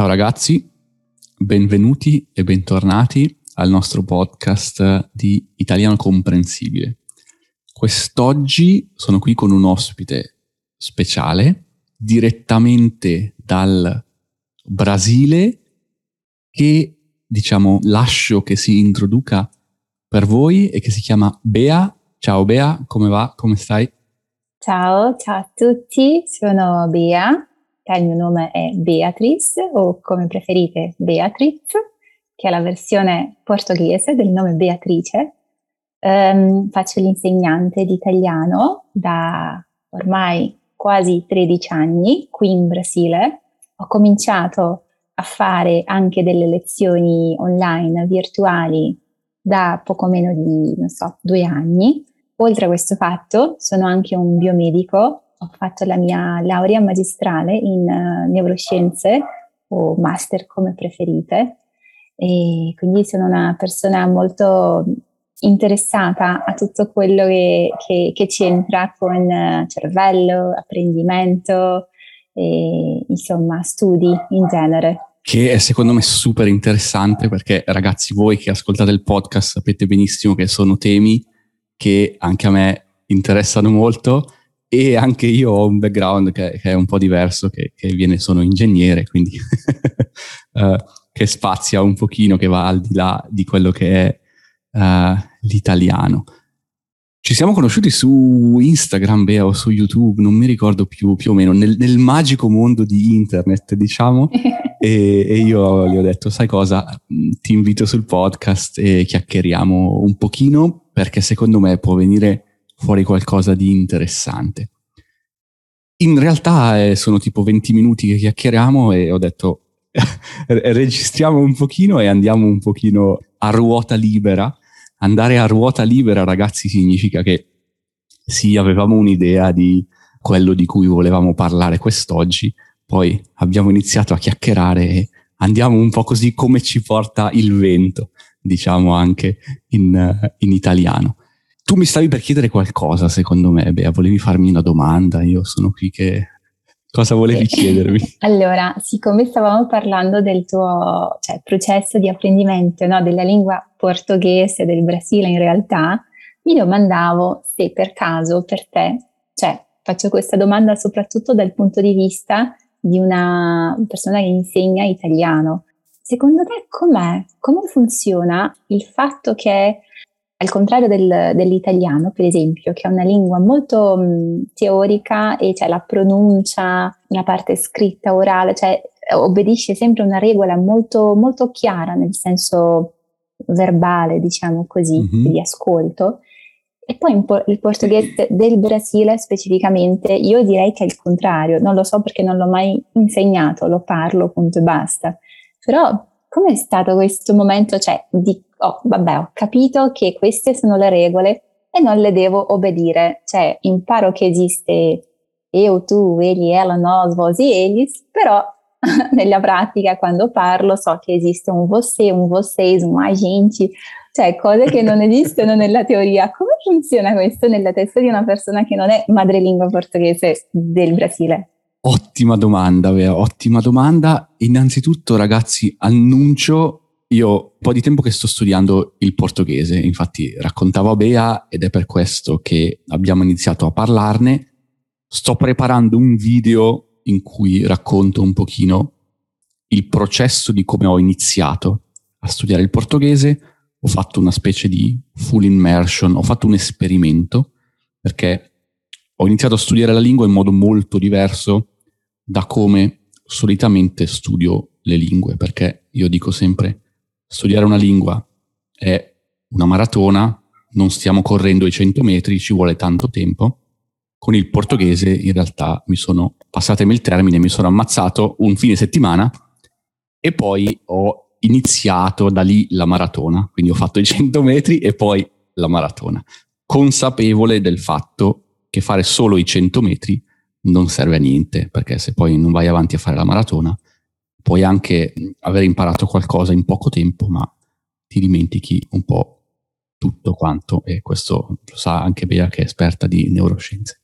Ciao ragazzi, benvenuti e bentornati al nostro podcast di Italiano Comprensibile. Quest'oggi sono qui con un ospite speciale direttamente dal Brasile che diciamo lascio che si introduca per voi e che si chiama Bea. Ciao Bea, come va? Come stai? Ciao, ciao a tutti, sono Bea, il mio nome è Beatrice o come preferite Beatriz, che è la versione portoghese del nome Beatrice. Um, faccio l'insegnante di italiano da ormai quasi 13 anni qui in Brasile. Ho cominciato a fare anche delle lezioni online virtuali da poco meno di, non so, due anni. Oltre a questo fatto, sono anche un biomedico, ho fatto la mia laurea magistrale in uh, neuroscienze o master come preferite. E quindi sono una persona molto interessata a tutto quello che, che, che c'entra con uh, cervello, apprendimento e insomma studi in genere. Che è secondo me super interessante perché ragazzi voi che ascoltate il podcast sapete benissimo che sono temi che anche a me interessano molto e anche io ho un background che, che è un po' diverso, che, che viene, sono ingegnere, quindi uh, che spazia un pochino, che va al di là di quello che è uh, l'italiano. Ci siamo conosciuti su Instagram beh, o su YouTube, non mi ricordo più, più o meno, nel, nel magico mondo di internet, diciamo. e, e, io gli ho detto, sai cosa, ti invito sul podcast e chiacchieriamo un pochino perché secondo me può venire fuori qualcosa di interessante. In realtà eh, sono tipo 20 minuti che chiacchieriamo e ho detto registriamo un pochino e andiamo un pochino a ruota libera andare a ruota libera, ragazzi, significa che sì, avevamo un'idea di quello di cui volevamo parlare quest'oggi, poi abbiamo iniziato a chiacchierare e andiamo un po' così come ci porta il vento, diciamo anche in, in italiano. Tu mi stavi per chiedere qualcosa, secondo me, Bea, volevi farmi una domanda, io sono qui che Cosa volevi chiedermi? Allora, siccome stavamo parlando del tuo cioè, processo di apprendimento no, della lingua portoghese del Brasile in realtà, mi domandavo se per caso per te, cioè faccio questa domanda soprattutto dal punto di vista di una persona che insegna italiano. Secondo te com'è? Come funziona il fatto che al contrario del, dell'italiano, per esempio, che è una lingua molto mh, teorica e c'è la pronuncia, la parte scritta, orale, cioè obbedisce sempre a una regola molto, molto chiara nel senso verbale, diciamo così, mm-hmm. di ascolto. E poi il portoghese del Brasile specificamente, io direi che è il contrario, non lo so perché non l'ho mai insegnato, lo parlo, punto e basta. Però com'è stato questo momento, cioè, di oh, vabbè, ho capito che queste sono le regole e non le devo obbedire, cioè imparo che esiste io, tu, egli, ela, nós, vós e eles, però nella pratica quando parlo so che esiste un você, un vocês, un agente, cioè cose che non esistono nella teoria. Come funziona questo nella testa di una persona che non è madrelingua portoghese del Brasile? Ottima domanda, Bea, ottima domanda. Innanzitutto, ragazzi, annuncio io un po' di tempo che sto studiando il portoghese, infatti raccontavo a Bea ed è per questo che abbiamo iniziato a parlarne. Sto preparando un video in cui racconto un pochino il processo di come ho iniziato a studiare il portoghese. Ho fatto una specie di full immersion, ho fatto un esperimento perché ho iniziato a studiare la lingua in modo molto diverso da come solitamente studio le lingue, perché io dico sempre studiare una lingua è una maratona, non stiamo correndo i 100 metri, ci vuole tanto tempo. Con il portoghese in realtà mi sono, passatemi il termine, mi sono ammazzato un fine settimana e poi ho iniziato da lì la maratona, quindi ho fatto i 100 metri e poi la maratona, consapevole del fatto che fare solo i 100 metri non serve a niente, perché se poi non vai avanti a fare la maratona, puoi anche aver imparato qualcosa in poco tempo, ma ti dimentichi un po' tutto quanto, e questo lo sa anche Bea che è esperta di neuroscienze.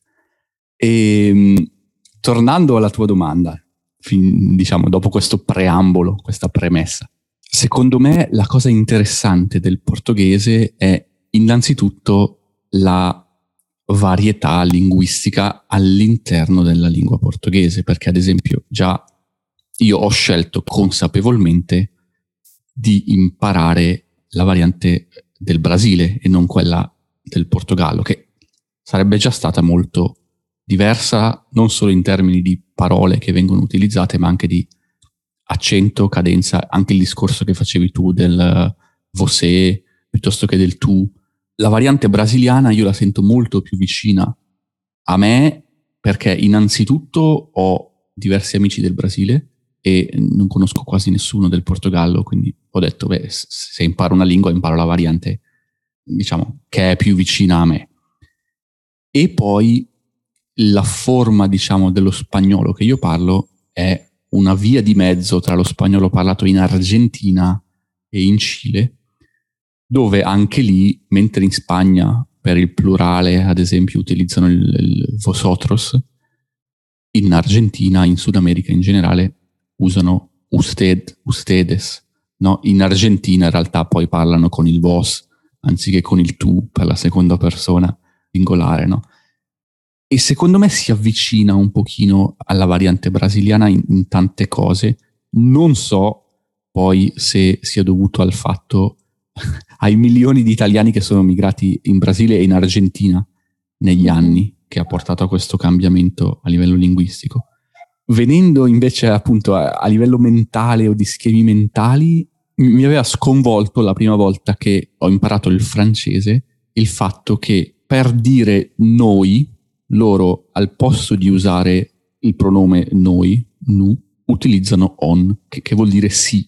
E, ehm, tornando alla tua domanda, fin, diciamo, dopo questo preambolo, questa premessa. Secondo me la cosa interessante del portoghese è innanzitutto la varietà linguistica all'interno della lingua portoghese, perché ad esempio già io ho scelto consapevolmente di imparare la variante del Brasile e non quella del Portogallo, che sarebbe già stata molto diversa non solo in termini di parole che vengono utilizzate, ma anche di accento, cadenza, anche il discorso che facevi tu del você piuttosto che del tu. La variante brasiliana io la sento molto più vicina a me perché innanzitutto ho diversi amici del Brasile e non conosco quasi nessuno del Portogallo, quindi ho detto, beh, se imparo una lingua imparo la variante, diciamo, che è più vicina a me. E poi la forma, diciamo, dello spagnolo che io parlo è una via di mezzo tra lo spagnolo parlato in Argentina e in Cile, dove anche lì, mentre in Spagna per il plurale, ad esempio, utilizzano il, il vosotros, in Argentina, in Sud America in generale, usano usted, ustedes. No? In Argentina in realtà poi parlano con il vos anziché con il tu per la seconda persona singolare, no? E secondo me si avvicina un pochino alla variante brasiliana in, in tante cose. Non so poi se sia dovuto al fatto ai milioni di italiani che sono migrati in Brasile e in Argentina negli anni che ha portato a questo cambiamento a livello linguistico. Venendo invece appunto a, a livello mentale o di schemi mentali, mi aveva sconvolto la prima volta che ho imparato il francese il fatto che per dire noi loro al posto di usare il pronome noi, nu, utilizzano on, che, che vuol dire sì.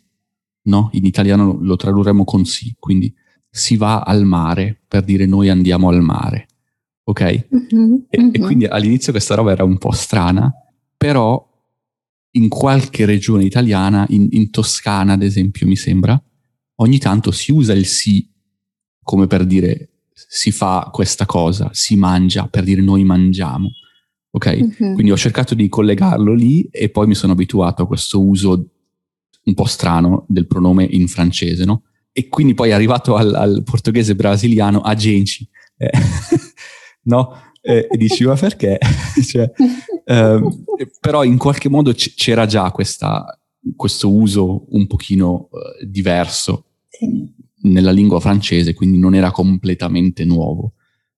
No? In italiano lo tradurremo con sì, quindi si va al mare per dire noi andiamo al mare. Ok? Mm-hmm, e, mm-hmm. e quindi all'inizio questa roba era un po' strana, però in qualche regione italiana, in, in, Toscana ad esempio mi sembra, ogni tanto si usa il sì come per dire si fa questa cosa, si mangia, per dire noi mangiamo. Ok? Mm-hmm. Quindi ho cercato di collegarlo lì e poi mi sono abituato a questo uso un po' strano del pronome in francese, no? E quindi poi arrivato al, al portoghese brasiliano, a genci, eh, no? Eh, e dici, ma perché? cioè, eh, però in qualche modo c- c'era già questa, questo uso un pochino uh, diverso. Sì nella lingua francese, quindi non era completamente nuovo,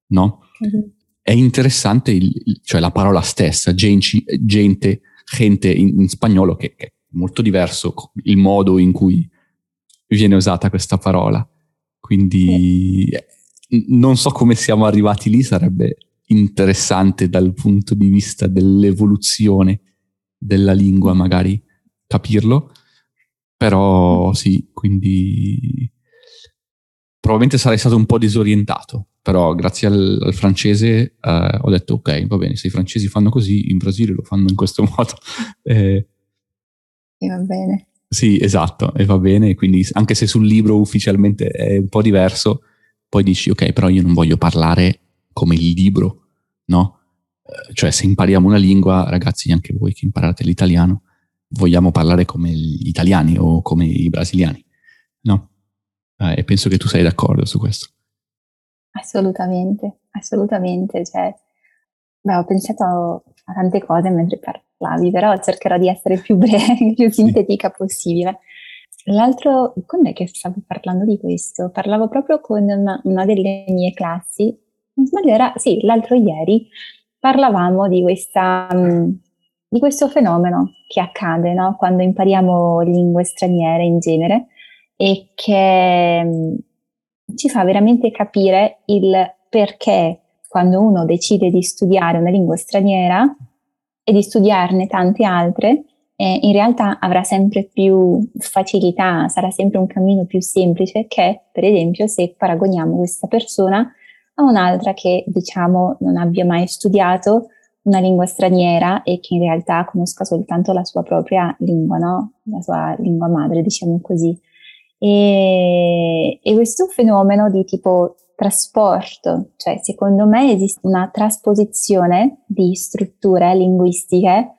no? Mm-hmm. È interessante il, cioè la parola stessa, gente, gente, gente in, in spagnolo, che, che, molto diverso il modo in cui viene usata questa parola. Quindi sì. non so come siamo arrivati lì, sarebbe interessante dal punto di vista dell'evoluzione della lingua magari capirlo, però sì, quindi probabilmente sarei stato un po' disorientato, però grazie al, al francese eh, ho detto ok, va bene, se i francesi fanno così, in Brasile lo fanno in questo modo. Eh, e va bene. Sì, esatto, e va bene, quindi anche se sul libro ufficialmente è un po' diverso, poi dici ok, però io non voglio parlare come il libro, no? Eh, cioè se impariamo una lingua, ragazzi, anche voi che imparate l'italiano, vogliamo parlare come gli italiani o come i brasiliani, no? eh, e penso che tu sei d'accordo su questo. Assolutamente, assolutamente. Cioè, beh, ho pensato a tante cose mentre parlavi, però cercherò di essere più breve, più sintetica possibile. L'altro, quando è che stavo parlando di questo? Parlavo proprio con una, una delle mie classi, non sbaglio era, sì, l'altro ieri, parlavamo di, questa, di questo fenomeno che accade no? quando impariamo lingue straniere in genere, e che mm, ci fa veramente capire il perché quando uno decide di studiare una lingua straniera e di studiarne tante altre, eh, in realtà avrà sempre più facilità, sarà sempre un cammino più semplice che, per esempio, se paragoniamo questa persona a un'altra che, diciamo, non abbia mai studiato una lingua straniera e che in realtà conosca soltanto la sua propria lingua, no? La sua lingua madre, diciamo così. E, e questo fenomeno di tipo trasporto, cioè secondo me esiste una trasposizione di strutture linguistiche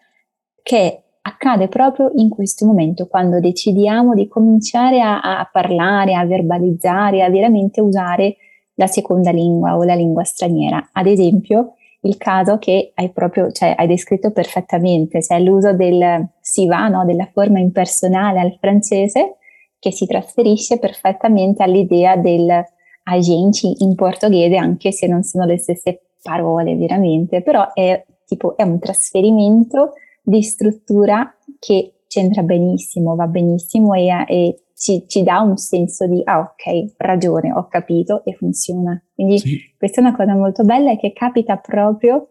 che accade proprio in questo momento, quando decidiamo di cominciare a, a parlare, a verbalizzare, a veramente usare la seconda lingua o la lingua straniera. Ad esempio, il caso che hai proprio, cioè hai descritto perfettamente, cioè l'uso del si va, no, della forma impersonale al francese che si trasferisce perfettamente all'idea del agenti in portoghese, anche se non sono le stesse parole veramente, però è tipo è un trasferimento di struttura che c'entra benissimo, va benissimo e, e ci, ci, dà un senso di ah ok, ragione, ho capito e funziona. Quindi sì. questa è una cosa molto bella e che capita proprio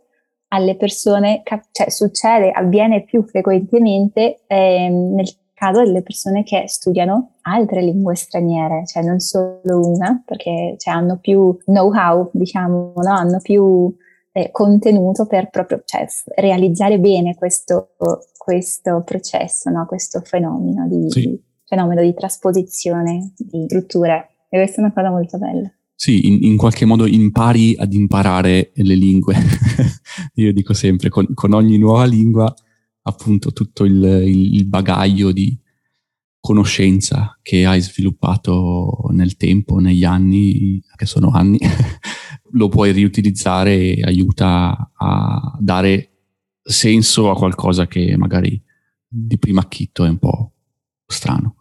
alle persone, cioè succede, avviene più frequentemente eh, nel caso delle persone che studiano altre lingue straniere, cioè non solo una, perché cioè, hanno più know-how, diciamo, no? hanno più eh, contenuto per proprio cioè, realizzare bene questo, questo processo, no? questo fenomeno di, sì. fenomeno di trasposizione di strutture. E questa è una cosa molto bella. Sì, in, in qualche modo impari ad imparare le lingue. Io dico sempre, con, con, ogni nuova lingua, appunto, tutto il, il, bagaglio di conoscenza che hai sviluppato nel tempo, negli anni, che sono anni, lo puoi riutilizzare e aiuta a dare senso a qualcosa che magari di prima acchitto è un po' strano.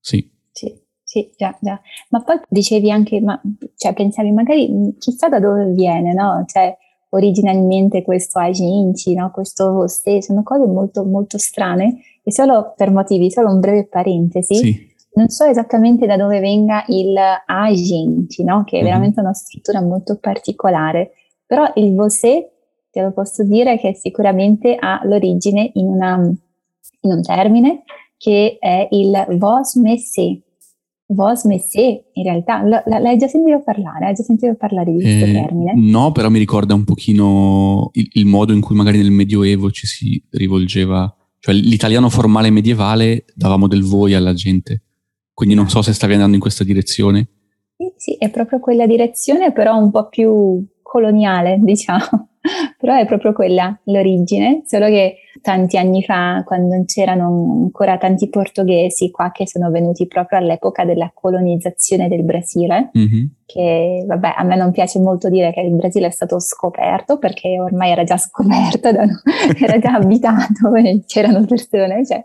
Sì. Sì, sì, già, già. Ma poi dicevi anche, ma, cioè pensavi magari chissà da dove viene, no? Cioè originalmente questo aginci, no? Questo ste, sono cose molto, molto strane e solo per motivi, solo un breve parentesi. Sì non so esattamente da dove venga il Aginci, no? che è mhm. veramente una struttura molto particolare, però il Vosé, te lo posso dire, che sicuramente ha l'origine in, una, in un termine che è il Vos Messé. Vos Messé, in realtà, l- l- l'hai già sentito parlare? Hai già sentito parlare di questo eh, termine? No, però mi ricorda un pochino il, il modo in cui magari nel Medioevo ci si rivolgeva, cioè l'italiano formale medievale davamo del voi alla gente quindi non so se stavi andando in questa direzione. Sì, sì, è proprio quella direzione, però un po' più coloniale, diciamo. però è proprio quella l'origine, solo che tanti anni fa, quando non c'erano ancora tanti portoghesi qua che sono venuti proprio all'epoca della colonizzazione del Brasile, mm-hmm. che vabbè, a me non piace molto dire che il Brasile è stato scoperto perché ormai era già scoperto, era già abitato, c'erano persone, cioè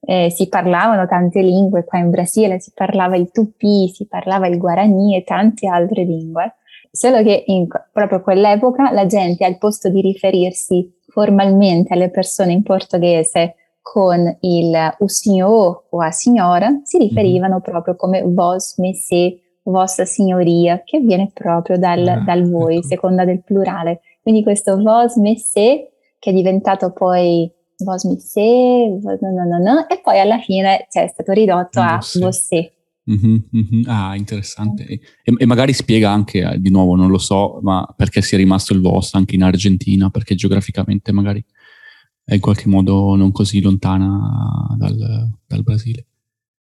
eh, si parlavano tante lingue, qua in Brasile si parlava il tupi, si parlava il guarani e tante altre lingue, solo che in proprio quell'epoca la gente al posto di riferirsi formalmente alle persone in portoghese con il o signor o a signora, si mhm. riferivano mm-hmm. proprio come vos, messè, vostra signoria, che viene proprio dal, ah, dal voi, ecco. seconda del plurale. Quindi questo vos, messè, che è diventato poi Vosmissé, no, no, no, e poi alla fine cioè, è stato ridotto a Vossé. Mm-hmm, mm-hmm. Ah, interessante. E, e, magari spiega anche, eh, di nuovo, non lo so, ma perché sia rimasto il VOS anche in Argentina, perché geograficamente magari è in qualche modo non così lontana dal, dal Brasile.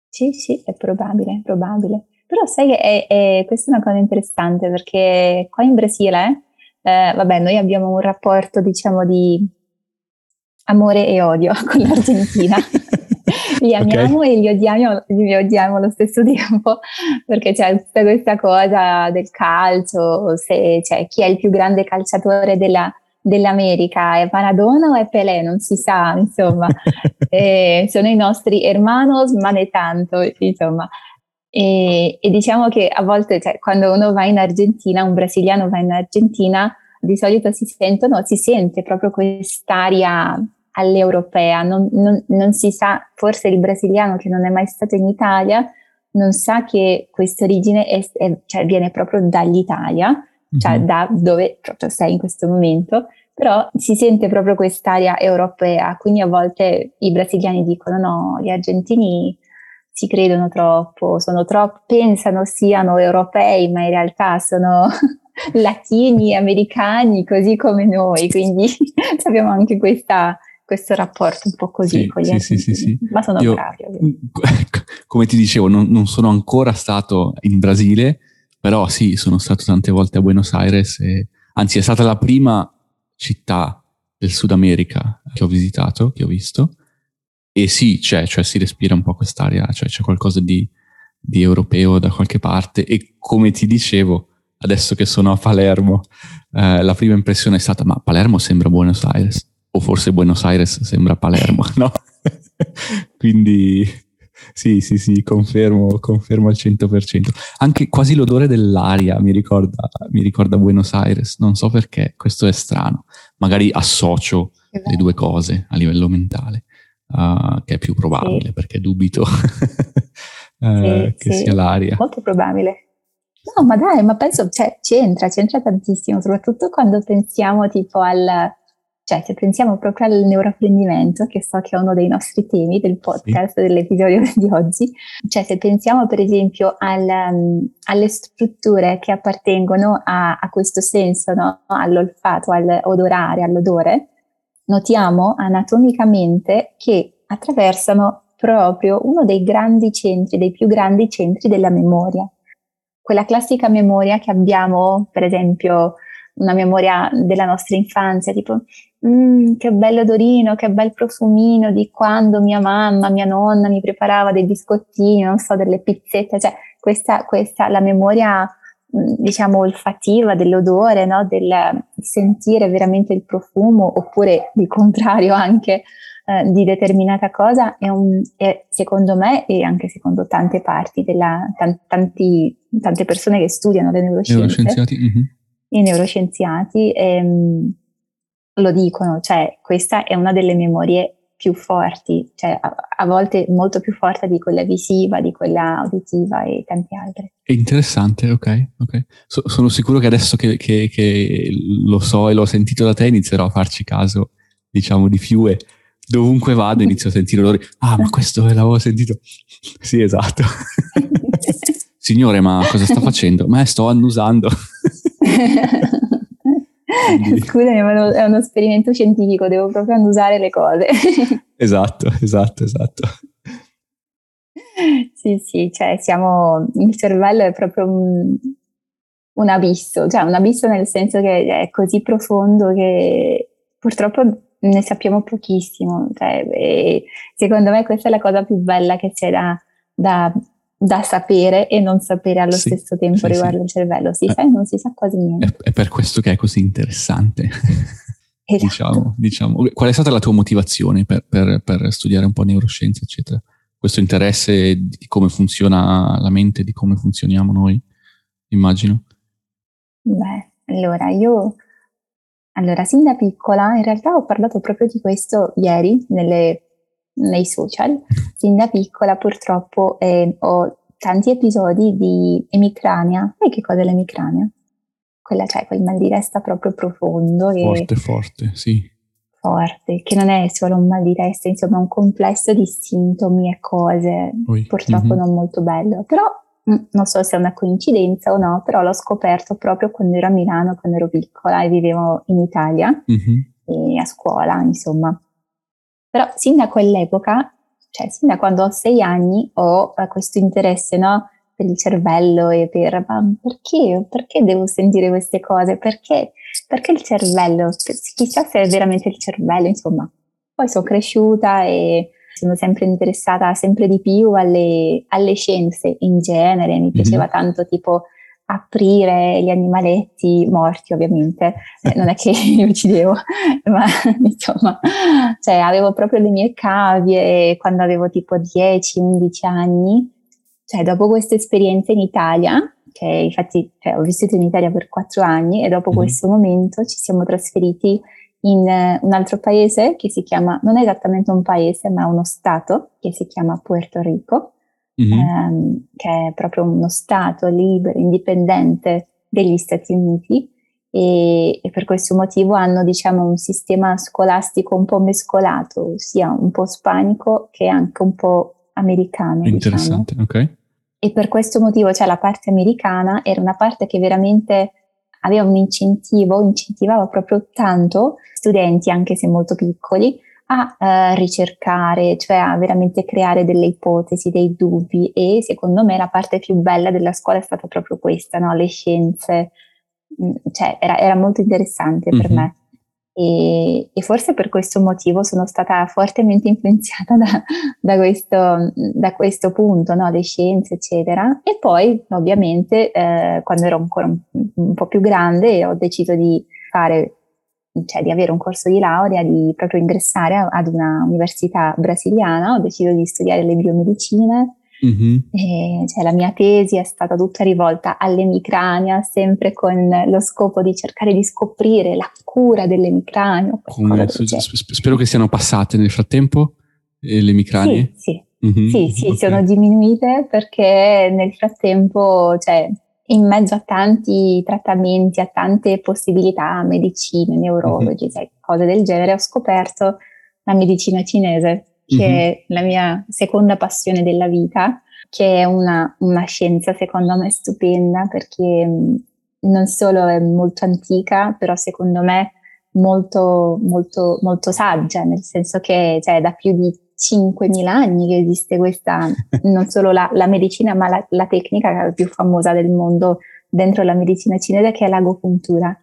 Sì, sì, è probabile, è probabile. Però sai che è, è, questa è una cosa interessante perché qua in Brasile, eh, vabbè, noi abbiamo un rapporto, diciamo, di amore e odio con l'Argentina. li amiamo okay. e li odiamo, li odiamo allo stesso tempo perché c'è tutta questa cosa del calcio, se, cioè, chi è il più grande calciatore della, dell'America, è Maradona o è Pelé? Non si sa, insomma. sono i nostri hermanos, ma ne tanto, insomma. E, e, diciamo che a volte, cioè, quando uno va in Argentina, un brasiliano va in Argentina, di solito si sentono, si sente proprio quest'aria all'europea, non, non, non, si sa, forse il brasiliano che non è mai stato in Italia non sa che questa origine è, è, cioè viene proprio dall'Italia, mm-hmm. cioè mhm. da dove proprio sei in questo momento, però si sente proprio quest'area europea, quindi a volte i brasiliani dicono no, gli argentini si credono troppo, sono troppo, pensano siano europei, ma in realtà sono latini, americani, così come noi, quindi abbiamo anche questa questo rapporto un po' così sì, con gli sì, sì, sì, ma sono Io, bravi. Come ti dicevo, non, non, sono ancora stato in Brasile, però sì, sono stato tante volte a Buenos Aires, e, anzi è stata la prima città del Sud America che ho visitato, che ho visto, e sì, c'è, cioè si respira un po' quest'aria, cioè c'è qualcosa di, di europeo da qualche parte. E come ti dicevo, adesso che sono a Palermo, eh, la prima impressione è stata ma Palermo sembra Buenos Aires o forse Buenos Aires sembra Palermo, no? Quindi sì, sì, sì, confermo, confermo al 100%. Anche quasi l'odore dell'aria mi ricorda, mi ricorda Buenos Aires, non so perché, questo è strano. Magari associo le due cose a livello mentale, uh, che è più probabile, sì. perché dubito uh, sì, che sì. sia l'aria. Molto probabile. No, ma dai, ma penso, cioè, c'entra, c'entra tantissimo, soprattutto quando pensiamo tipo al cioè, se pensiamo proprio al neuroapprendimento, che so che è uno dei nostri temi del podcast, sì. dell'episodio di oggi, cioè se pensiamo per esempio al, um, alle strutture che appartengono a, a questo senso, no? all'olfato, all'odorare, all'odore, notiamo anatomicamente che attraversano proprio uno dei grandi centri, dei più grandi centri della memoria. Quella classica memoria che abbiamo, per esempio, una memoria della nostra infanzia, tipo mm, che bello odorino, che bel profumino di quando mia mamma, mia nonna mi preparava dei biscottini, non so, delle pizzette, cioè questa, questa la memoria mm, diciamo olfattiva dell'odore, no? del sentire veramente il profumo oppure il contrario anche eh, di determinata cosa è, un, è, secondo me e anche secondo tante parti della, tanti, tante persone che studiano le neuroscienze, i neuroscienziati ehm, lo dicono, cioè questa è una delle memorie più forti, cioè a, a, volte molto più forte di quella visiva, di quella uditiva e tante altre. È interessante, ok, ok. So, sono sicuro che adesso che, che, che, lo so e l'ho sentito da te inizierò a farci caso, diciamo, di più e dovunque vado inizio a sentire l'odore. Ah, ma questo l'avevo sentito. sì, esatto. Signore, ma cosa sta facendo? Ma sto annusando. Scusami, ma è uno esperimento scientifico, devo proprio annusare le cose. esatto, esatto, esatto. Sì, sì, cioè siamo, il cervello è proprio un, un abisso, cioè un abisso nel senso che è così profondo che purtroppo ne sappiamo pochissimo. Cioè, secondo me questa è la cosa più bella che c'è da, da da sapere e non sapere allo sì, stesso tempo sì, riguardo sì. il cervello. Si eh, sa e non si sa quasi niente. È, per questo che è così interessante. Esatto. diciamo, diciamo. Qual è stata la tua motivazione per, per, per, studiare un po' neuroscienze, eccetera? Questo interesse di come funziona la mente, di come funzioniamo noi, immagino? Beh, allora io, allora, sin da piccola, in realtà ho parlato proprio di questo ieri nelle nei social. Sin da piccola purtroppo eh, ho tanti episodi di emicrania. Sai che cosa è l'emicrania? Quella, cioè quel mal di testa proprio profondo. Forte, forte, sì. Forte, che non è solo un mal di testa, insomma un complesso di sintomi e cose Ui. purtroppo mm-hmm. non molto bello. Però mm, non so se è una coincidenza o no, però l'ho scoperto proprio quando ero a Milano, quando ero piccola e vivevo in Italia mm-hmm. e a scuola, insomma. Però sin da quell'epoca, cioè sin da quando ho sei anni, ho eh, questo interesse no, per il cervello e per ma perché, perché devo sentire queste cose? Perché, perché il cervello? Chissà se è veramente il cervello, insomma. Poi sono cresciuta e sono sempre interessata sempre di più alle, alle scienze in genere, mi piaceva mm-hmm. tanto tipo aprire gli animaletti morti ovviamente, eh, non è che li uccidevo, ma insomma, cioè avevo proprio le mie cavie quando avevo tipo 10-11 anni, cioè dopo questa esperienza in Italia, che infatti cioè, ho vissuto in Italia per 4 anni e dopo mm-hmm. questo momento ci siamo trasferiti in uh, un altro paese che si chiama, non è esattamente un paese, ma uno stato che si chiama Puerto Rico mm-hmm. ehm, che è proprio uno Stato libero, indipendente degli Stati Uniti e, e, per questo motivo hanno diciamo, un sistema scolastico un po' mescolato, sia un po' spanico che anche un po' americano. Diciamo. Interessante, diciamo. ok. E per questo motivo, cioè la parte americana era una parte che veramente aveva un incentivo, incentivava proprio tanto studenti, anche se molto piccoli, a eh, ricercare, cioè a veramente creare delle ipotesi, dei dubbi e secondo me la parte più bella della scuola è stata proprio questa, no? le scienze, mm, cioè era, era molto interessante mm-hmm. per me. E, e, forse per questo motivo sono stata fortemente influenzata da, da, questo, da questo, punto, no? le scienze, eccetera. E poi, ovviamente, eh, quando ero ancora un, un, po' più grande, ho deciso di fare, cioè di avere un corso di laurea, di proprio ingressare ad una università brasiliana, ho deciso di studiare le biomedicine Mm-hmm. E, cioè, la mia tesi è stata tutta rivolta all'emicrania, sempre con lo scopo di cercare di scoprire la cura dell'emicrania. Come, spero che siano passate nel frattempo eh, le emicranie. Sì, sì. Mm-hmm. sì, sì okay. sono diminuite perché nel frattempo, cioè, in mezzo a tanti trattamenti, a tante possibilità, medicine, neurologi, mm-hmm. cose del genere, ho scoperto la medicina cinese che mm-hmm. è la mia seconda passione della vita, che è una, una scienza secondo me stupenda perché non solo è molto antica, però secondo me molto, molto, molto saggia, nel senso che cioè, da più di 5.000 anni che esiste questa, non solo la, la medicina, ma la, la, tecnica più famosa del mondo dentro la medicina cinese, che è l'agopuntura.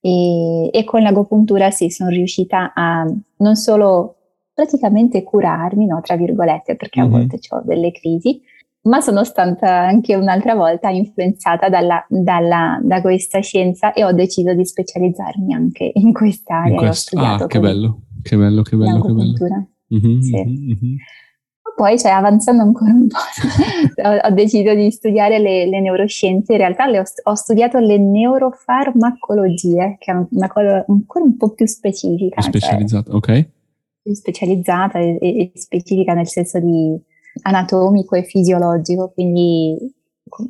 E, e con l'agopuntura sì, sono riuscita a non solo praticamente curarmi, no, tra virgolette, perché mm-hmm. a volte ho delle crisi, ma sono stata anche un'altra volta influenzata dalla, dalla, da questa scienza e ho deciso di specializzarmi anche in quest'area. In questo. ah, che bello, che bello, che bello, che bello. Mm-hmm, sì. mm-hmm. Poi, cioè, avanzando ancora un po', ho, ho, deciso di studiare le, le neuroscienze. In realtà ho, ho, studiato le neurofarmacologie, che è una cosa ancora un po' più specifica. Specializzata, cioè, ok specializzata e, e, specifica nel senso di anatomico e fisiologico, quindi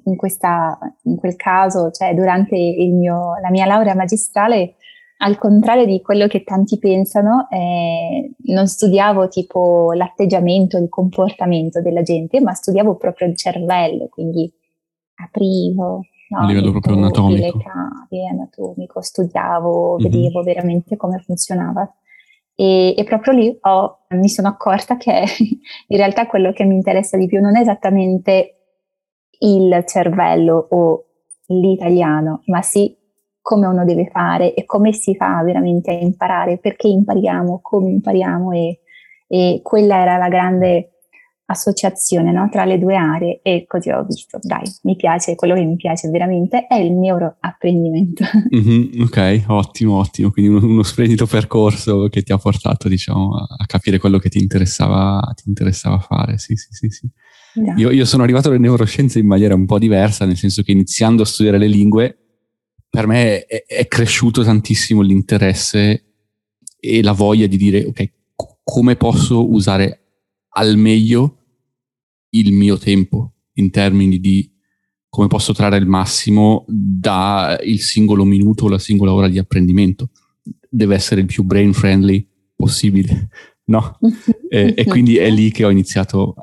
in, questa, in quel caso, cioè durante mio, la mia laurea magistrale, al contrario di quello che tanti pensano, eh, non studiavo tipo l'atteggiamento, il comportamento della gente, ma studiavo proprio il cervello, quindi aprivo, no, a livello proprio anatomico. Cave, anatomico, studiavo, mm-hmm. vedevo veramente come funzionava. E, e proprio lì ho, mi sono accorta che in realtà quello che mi interessa di più non è esattamente il cervello o l'italiano, ma sì come uno deve fare e come si fa veramente a imparare, perché impariamo, come impariamo e, e quella era la grande associazione no, tra le due aree e così ho visto, dai, mi piace, quello che mi piace veramente è il neuroapprendimento. Mm-hmm, ok, ottimo, ottimo, quindi uno, uno, splendido percorso che ti ha portato diciamo a capire quello che ti interessava, ti interessava fare, sì sì sì. sì. No. Io, io sono arrivato alle neuroscienze in maniera un po' diversa, nel senso che iniziando a studiare le lingue, per me è, è cresciuto tantissimo l'interesse e la voglia di dire, ok, come posso usare al meglio il mio tempo in termini di come posso trarre il massimo dal singolo minuto o la singola ora di apprendimento. Deve essere il più brain friendly possibile, no? e, e, quindi è lì che ho iniziato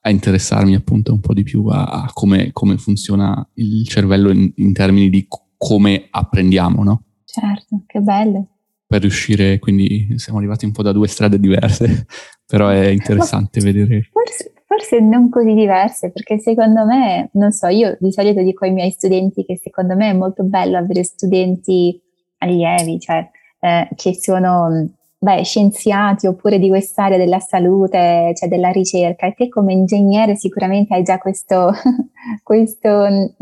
a interessarmi appunto un po' di più a, a come, come, funziona il cervello in, in termini di come apprendiamo, no? Certo, che bello. Per riuscire, quindi siamo arrivati un po' da due strade diverse, però è interessante Ma vedere. Forse, forse non così diverse, perché secondo me, non so, io di solito dico ai miei studenti che secondo me è molto bello avere studenti allievi, cioè eh, che sono beh, scienziati oppure di quest'area della salute, cioè della ricerca, e te come ingegnere sicuramente hai già questo, questo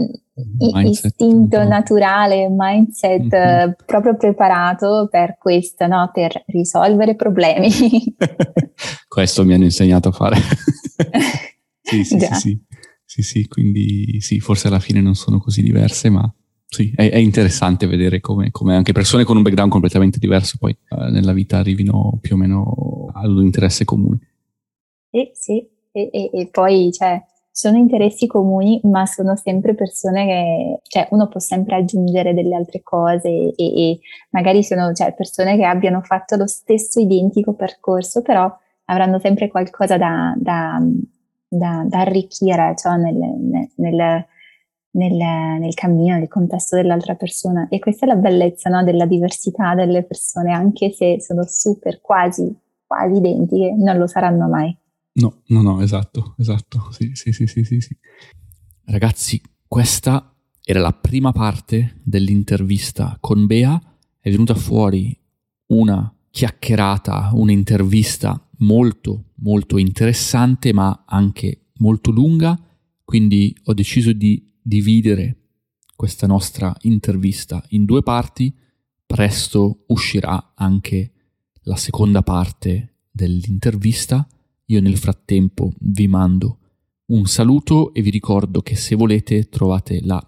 mindset, istinto naturale, mindset mm-hmm. proprio preparato per questo, no? per risolvere problemi. questo mi hanno insegnato a fare. sì, sì, sì, sì, sì, sì, quindi sì, forse alla fine non sono così diverse, ma sì, è, è interessante vedere come, come, anche persone con un background completamente diverso poi eh, nella vita arrivino più o meno all'interesse comune. Sì, sì, e, e, e poi cioè, sono interessi comuni, ma sono sempre persone che, cioè, uno può sempre aggiungere delle altre cose e, e magari sono cioè, persone che abbiano fatto lo stesso identico percorso, però avranno sempre qualcosa da, da, da, da arricchire cioè, nel, nel, nel nel, cammino, nel contesto dell'altra persona. E questa è la bellezza no, della diversità delle persone, anche se sono super quasi, quasi identiche, non lo saranno mai. No, no, no, esatto, esatto, sì, sì, sì, sì, sì. Ragazzi, questa era la prima parte dell'intervista con Bea, è venuta fuori una chiacchierata, un'intervista molto molto interessante ma anche molto lunga, quindi ho deciso di dividere questa nostra intervista in due parti, presto uscirà anche la seconda parte dell'intervista. Io nel frattempo vi mando un saluto e vi ricordo che se volete trovate la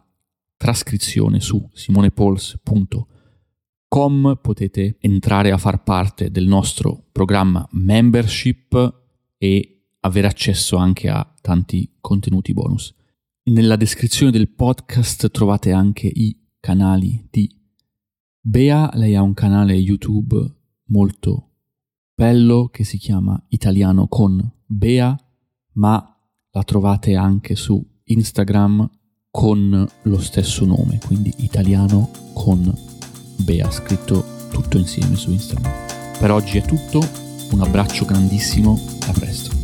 trascrizione su simonepols.com, potete entrare a far parte del nostro programma membership e avere accesso anche a tanti contenuti bonus. Nella descrizione del podcast trovate anche i canali di Bea, lei ha un canale YouTube molto bello che si chiama Italiano con Bea, ma la trovate anche su Instagram con lo stesso nome, quindi Italiano con Bea, scritto tutto insieme su Instagram. Per oggi è tutto, un abbraccio grandissimo, a presto.